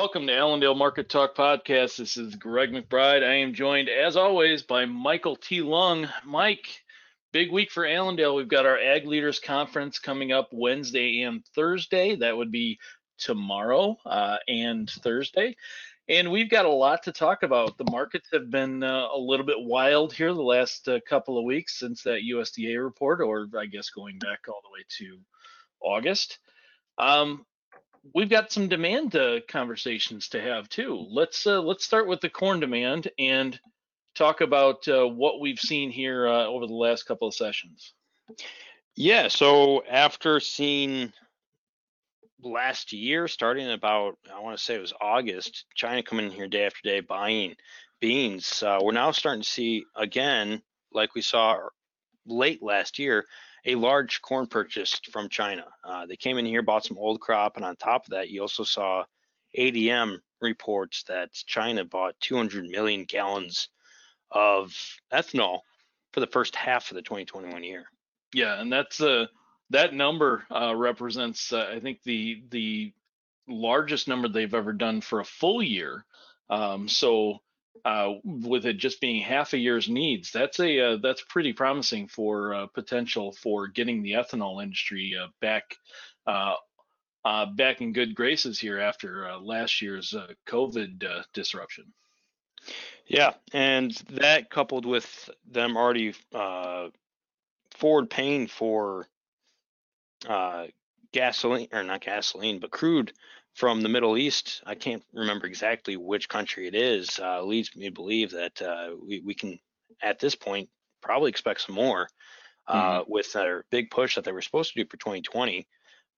Welcome to Allendale Market Talk Podcast. This is Greg McBride. I am joined, as always, by Michael T. Lung. Mike, big week for Allendale. We've got our Ag Leaders Conference coming up Wednesday and Thursday. That would be tomorrow uh, and Thursday. And we've got a lot to talk about. The markets have been uh, a little bit wild here the last uh, couple of weeks since that USDA report, or I guess going back all the way to August. Um, we've got some demand uh, conversations to have too. Let's uh, let's start with the corn demand and talk about uh, what we've seen here uh, over the last couple of sessions. Yeah, so after seeing last year, starting about I want to say it was August, China coming in here day after day buying beans, uh, we're now starting to see again, like we saw late last year, a large corn purchase from China. Uh, they came in here, bought some old crop, and on top of that, you also saw ADM reports that China bought 200 million gallons of ethanol for the first half of the 2021 year. Yeah, and that's uh, that number uh, represents, uh, I think, the the largest number they've ever done for a full year. Um, so uh, with it just being half a year's needs, that's a uh, that's pretty promising for uh, potential for getting the ethanol industry uh, back uh, uh, back in good graces here after last year's COVID disruption. Yeah, and that coupled with them already forward paying for gasoline or not gasoline, but crude from the Middle East. I can't remember exactly which country it is. Uh, leads me to believe that uh, we, we can, at this point, probably expect some more uh, mm-hmm. with their big push that they were supposed to do for 2020.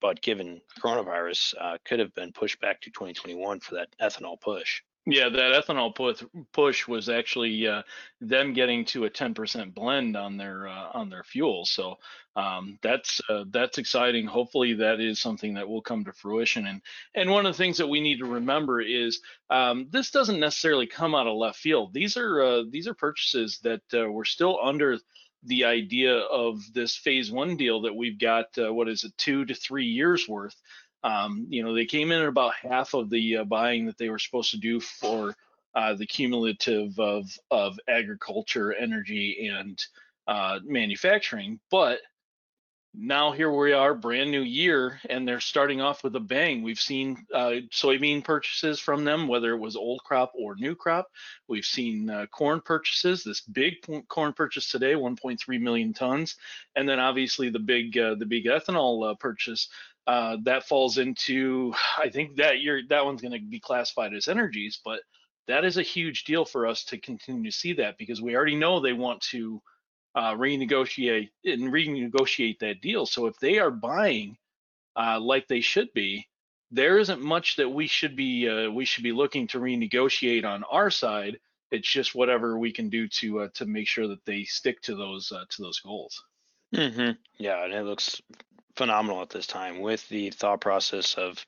But given coronavirus, uh, could have been pushed back to 2021 for that ethanol push. Yeah, that ethanol push push was actually uh, them getting to a 10% blend on their uh, on their fuel. So um, that's uh, that's exciting. Hopefully, that is something that will come to fruition. And and one of the things that we need to remember is um, this doesn't necessarily come out of left field. These are uh, these are purchases that uh, were still under the idea of this phase one deal that we've got. Uh, what is it, two to three years worth? Um, you know, they came in at about half of the uh, buying that they were supposed to do for uh, the cumulative of of agriculture, energy, and uh, manufacturing. But now here we are, brand new year, and they're starting off with a bang. We've seen uh, soybean purchases from them, whether it was old crop or new crop. We've seen uh, corn purchases. This big corn purchase today, 1.3 million tons, and then obviously the big uh, the big ethanol purchase uh, that falls into I think that you're that one's going to be classified as energies, but that is a huge deal for us to continue to see that because we already know they want to uh, renegotiate and renegotiate that deal. So if they are buying uh, like they should be, there isn't much that we should be uh, we should be looking to renegotiate on our side. It's just whatever we can do to uh, to make sure that they stick to those uh, to those goals. Mm-hmm. Yeah, and it looks phenomenal at this time with the thought process of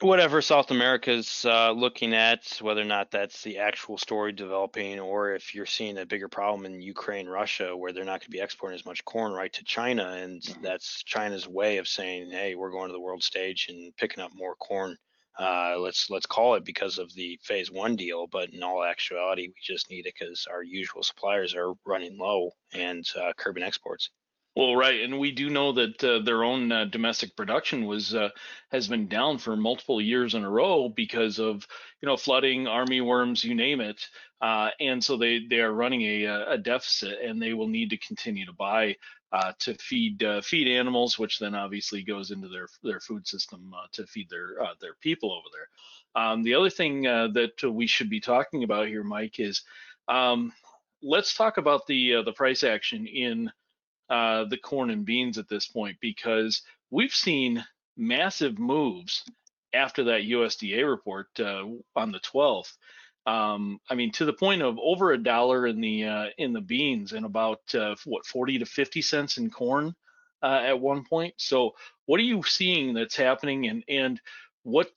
whatever South America's uh, looking at, whether or not that's the actual story developing, or if you're seeing a bigger problem in Ukraine, Russia, where they're not going to be exporting as much corn right to China, and mm-hmm. that's China's way of saying, "Hey, we're going to the world stage and picking up more corn." Uh, let's let's call it because of the phase one deal, but in all actuality, we just need it because our usual suppliers are running low and uh, curbing exports. Well, right, and we do know that uh, their own uh, domestic production was uh, has been down for multiple years in a row because of you know flooding, army worms, you name it, uh, and so they they are running a, a deficit, and they will need to continue to buy uh, to feed uh, feed animals, which then obviously goes into their their food system to feed their their people over there. Um, the other thing that we should be talking about here, Mike, is um, let's talk about the the price action in uh, the corn and beans at this point because we've seen massive moves after that USDA report uh, on the 12th. Um, I mean, to the point of over a dollar in the uh, in the beans and about uh, what 40 to 50 cents in corn uh, at one point. So, what are you seeing that's happening, and and what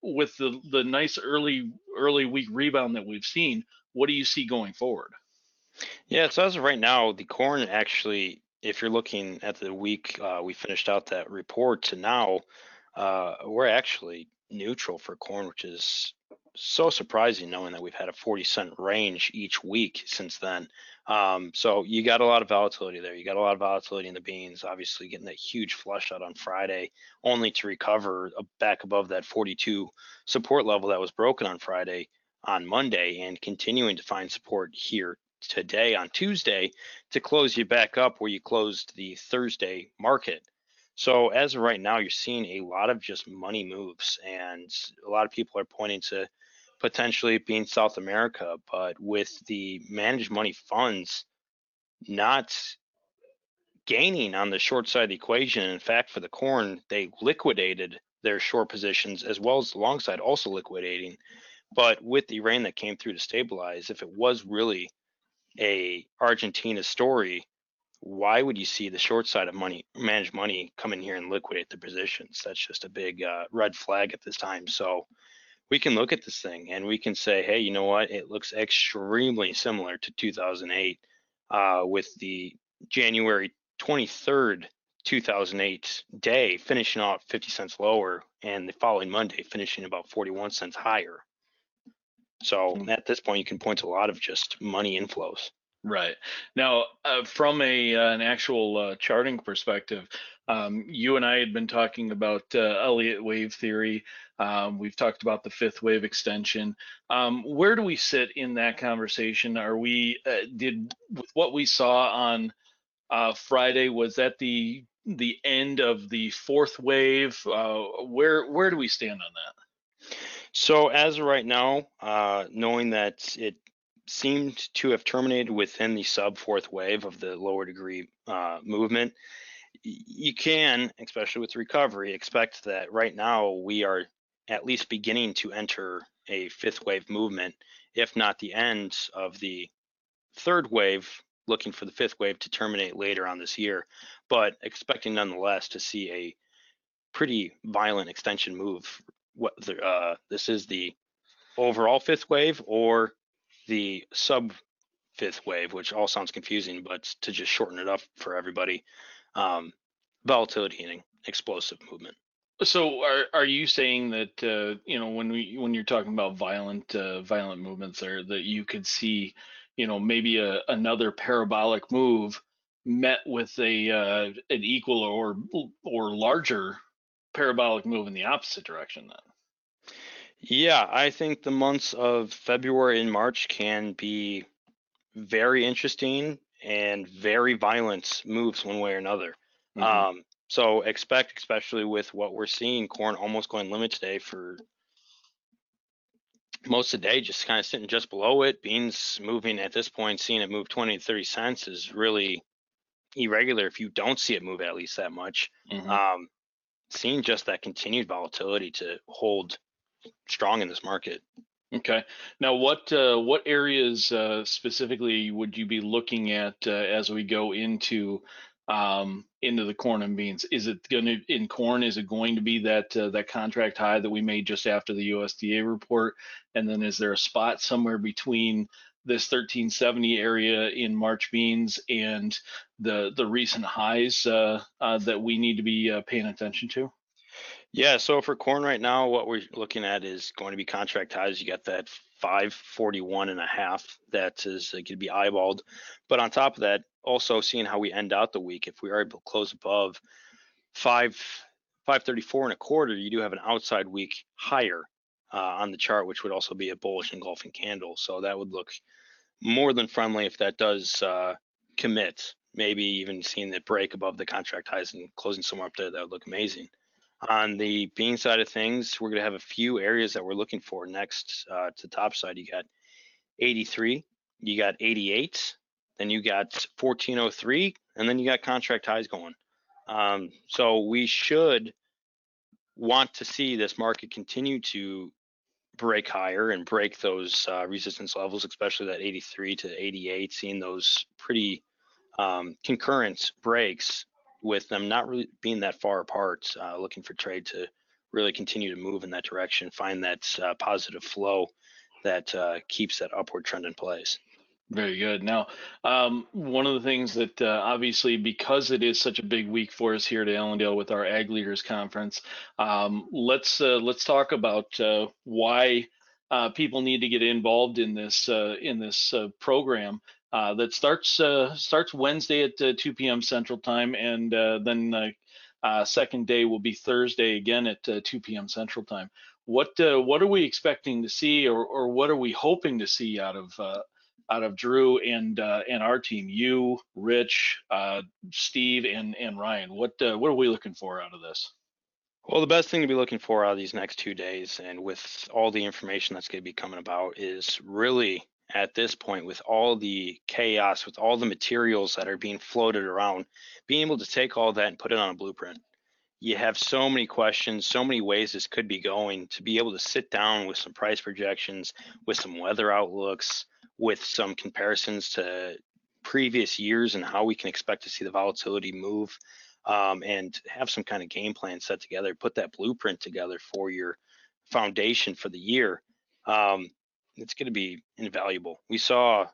with the the nice early early week rebound that we've seen? What do you see going forward? Yeah, so as of right now, the corn actually, if you're looking at the week uh, we finished out that report to now, uh, we're actually neutral for corn, which is so surprising knowing that we've had a 40 cent range each week since then. Um, so you got a lot of volatility there. You got a lot of volatility in the beans, obviously getting that huge flush out on Friday, only to recover back above that 42 support level that was broken on Friday on Monday and continuing to find support here today on Tuesday to close you back up where you closed the Thursday market. So as of right now, you're seeing a lot of just money moves, and a lot of people are pointing to potentially being South America, but with the managed money funds not gaining on the short side of the equation. In fact, for the corn, they liquidated their short positions as well as the long side also liquidating. But with the rain that came through to stabilize, if it was really a Argentina story, why would you see the short side of money, managed money, come in here and liquidate the positions? That's just a big uh, red flag at this time. So we can look at this thing and we can say, hey, you know what? It looks extremely similar to 2008 uh, with the January 23rd, 2008 day finishing off 50 cents lower and the following Monday finishing about 41 cents higher. So hmm. at this point, you can point to a lot of just money inflows. Right now, uh, from a uh, an actual uh, charting perspective, um, you and I had been talking about uh, Elliott wave theory. Um, we've talked about the fifth wave extension. Um, where do we sit in that conversation? Are we uh, did with what we saw on uh, Friday? Was that the the end of the fourth wave? where where do we stand on that? So as of right now, knowing that it seemed to have terminated within the sub fourth wave of the lower degree uh, movement. You can, especially with recovery, expect that right now we are at least beginning to enter a fifth wave movement, if not the end of the third wave, looking for the fifth wave to terminate later on this year, but expecting nonetheless to see a pretty violent extension move. What uh, this is the overall fifth wave or the sub fifth wave, which all sounds confusing, but to just shorten it up for everybody, um, volatility and explosive movement. So are are you saying that uh, you know when we when you're talking about violent uh, violent movements there that you could see you know maybe a, another parabolic move met with a uh, an equal or or larger parabolic move in the opposite direction then? Yeah, I think the months of February and March can be very interesting and very violent moves one way or another. Mm-hmm. Um, so expect, especially with what we're seeing, corn almost going limit today for most of the day, just kind of sitting just below it. Beans moving at this point, seeing it move 20 to 30 cents is really irregular if you don't see it move at least that much. Mm-hmm. Um, seeing just that continued volatility to hold strong in this market. Okay. Now, what uh, what areas uh, specifically would you be looking at uh, as we go into um, into the corn and beans? Is it going to in corn? Is it going to be that uh, that contract high that we made just after the USDA report? And then is there a spot somewhere between this 1370 area in March beans and the the recent highs uh, uh, that we need to be paying attention to? Yeah, so for corn right now, what we're looking at is going to be contract highs. You got that 541 and a half that is uh, going to be eyeballed. But on top of that, also seeing how we end out the week, if we are able to close above five 534 and a quarter, you do have an outside week higher uh, on the chart, which would also be a bullish engulfing candle. So that would look more than friendly if that does uh, commit. Maybe even seeing it break above the contract highs and closing somewhere up there, that would look amazing. On the bean side of things, we're going to have a few areas that we're looking for next uh, to top side. You got 83, you got 88, then you got 1403, and then you got contract highs going. Um, so we should want to see this market continue to break higher and break those uh, resistance levels, especially that 83 to 88, seeing those pretty um, concurrent breaks with them not really being that far apart, uh, looking for trade to really continue to move in that direction, find that uh, positive flow that uh, keeps that upward trend in place. Very good. Now, um, one of the things that uh, obviously, because it is such a big week for us here at Allendale with our Ag Leaders Conference, um, let's uh, let's talk about uh, why uh, people need to get involved in this uh, in this uh, program that starts starts Wednesday at 2 p.m. Central Time, and then second day will be Thursday again at 2 p.m. Central Time. What what are we expecting to see, or or what are we hoping to see out of out of Drew and uh, and our team, you, Rich, uh, Steve, and and Ryan. What uh, what are we looking for out of this? Well, the best thing to be looking for out of these next two days, and with all the information that's going to be coming about, is really at this point, with all the chaos, with all the materials that are being floated around, being able to take all that and put it on a blueprint. You have so many questions, so many ways this could be going. To be able to sit down with some price projections, with some weather outlooks, with some comparisons to previous years and how we can expect to see the volatility move um, and have some kind of game plan set together, put that blueprint together for your foundation for the year. Um, it's going to be invaluable. We saw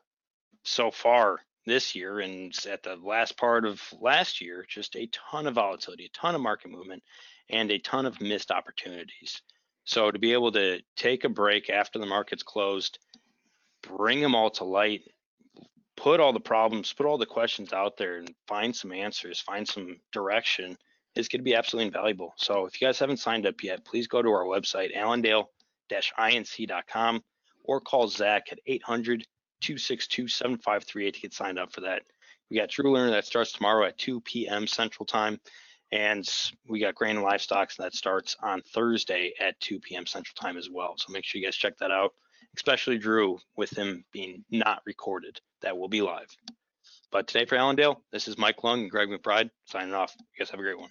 so far this year and at the last part of last year, just a ton of volatility, a ton of market movement, and a ton of missed opportunities. So to be able to take a break after the market's closed, bring them all to light, put all the problems, put all the questions out there and find some answers, find some direction is going to be absolutely invaluable. So if you guys haven't signed up yet, please go to our website, allendale-inc.com or call Zach at 800-262-7538 to get signed up for that. We got Drew Lerner that starts tomorrow at 2 p.m. Central Time. And we got Grain and Livestock that starts on Thursday at 2 p.m. Central Time as well. So make sure you guys check that out especially Drew with him being not recorded. That will be live. But today for Allendale, this is Mike Lung and Greg McBride signing off. You guys have a great one.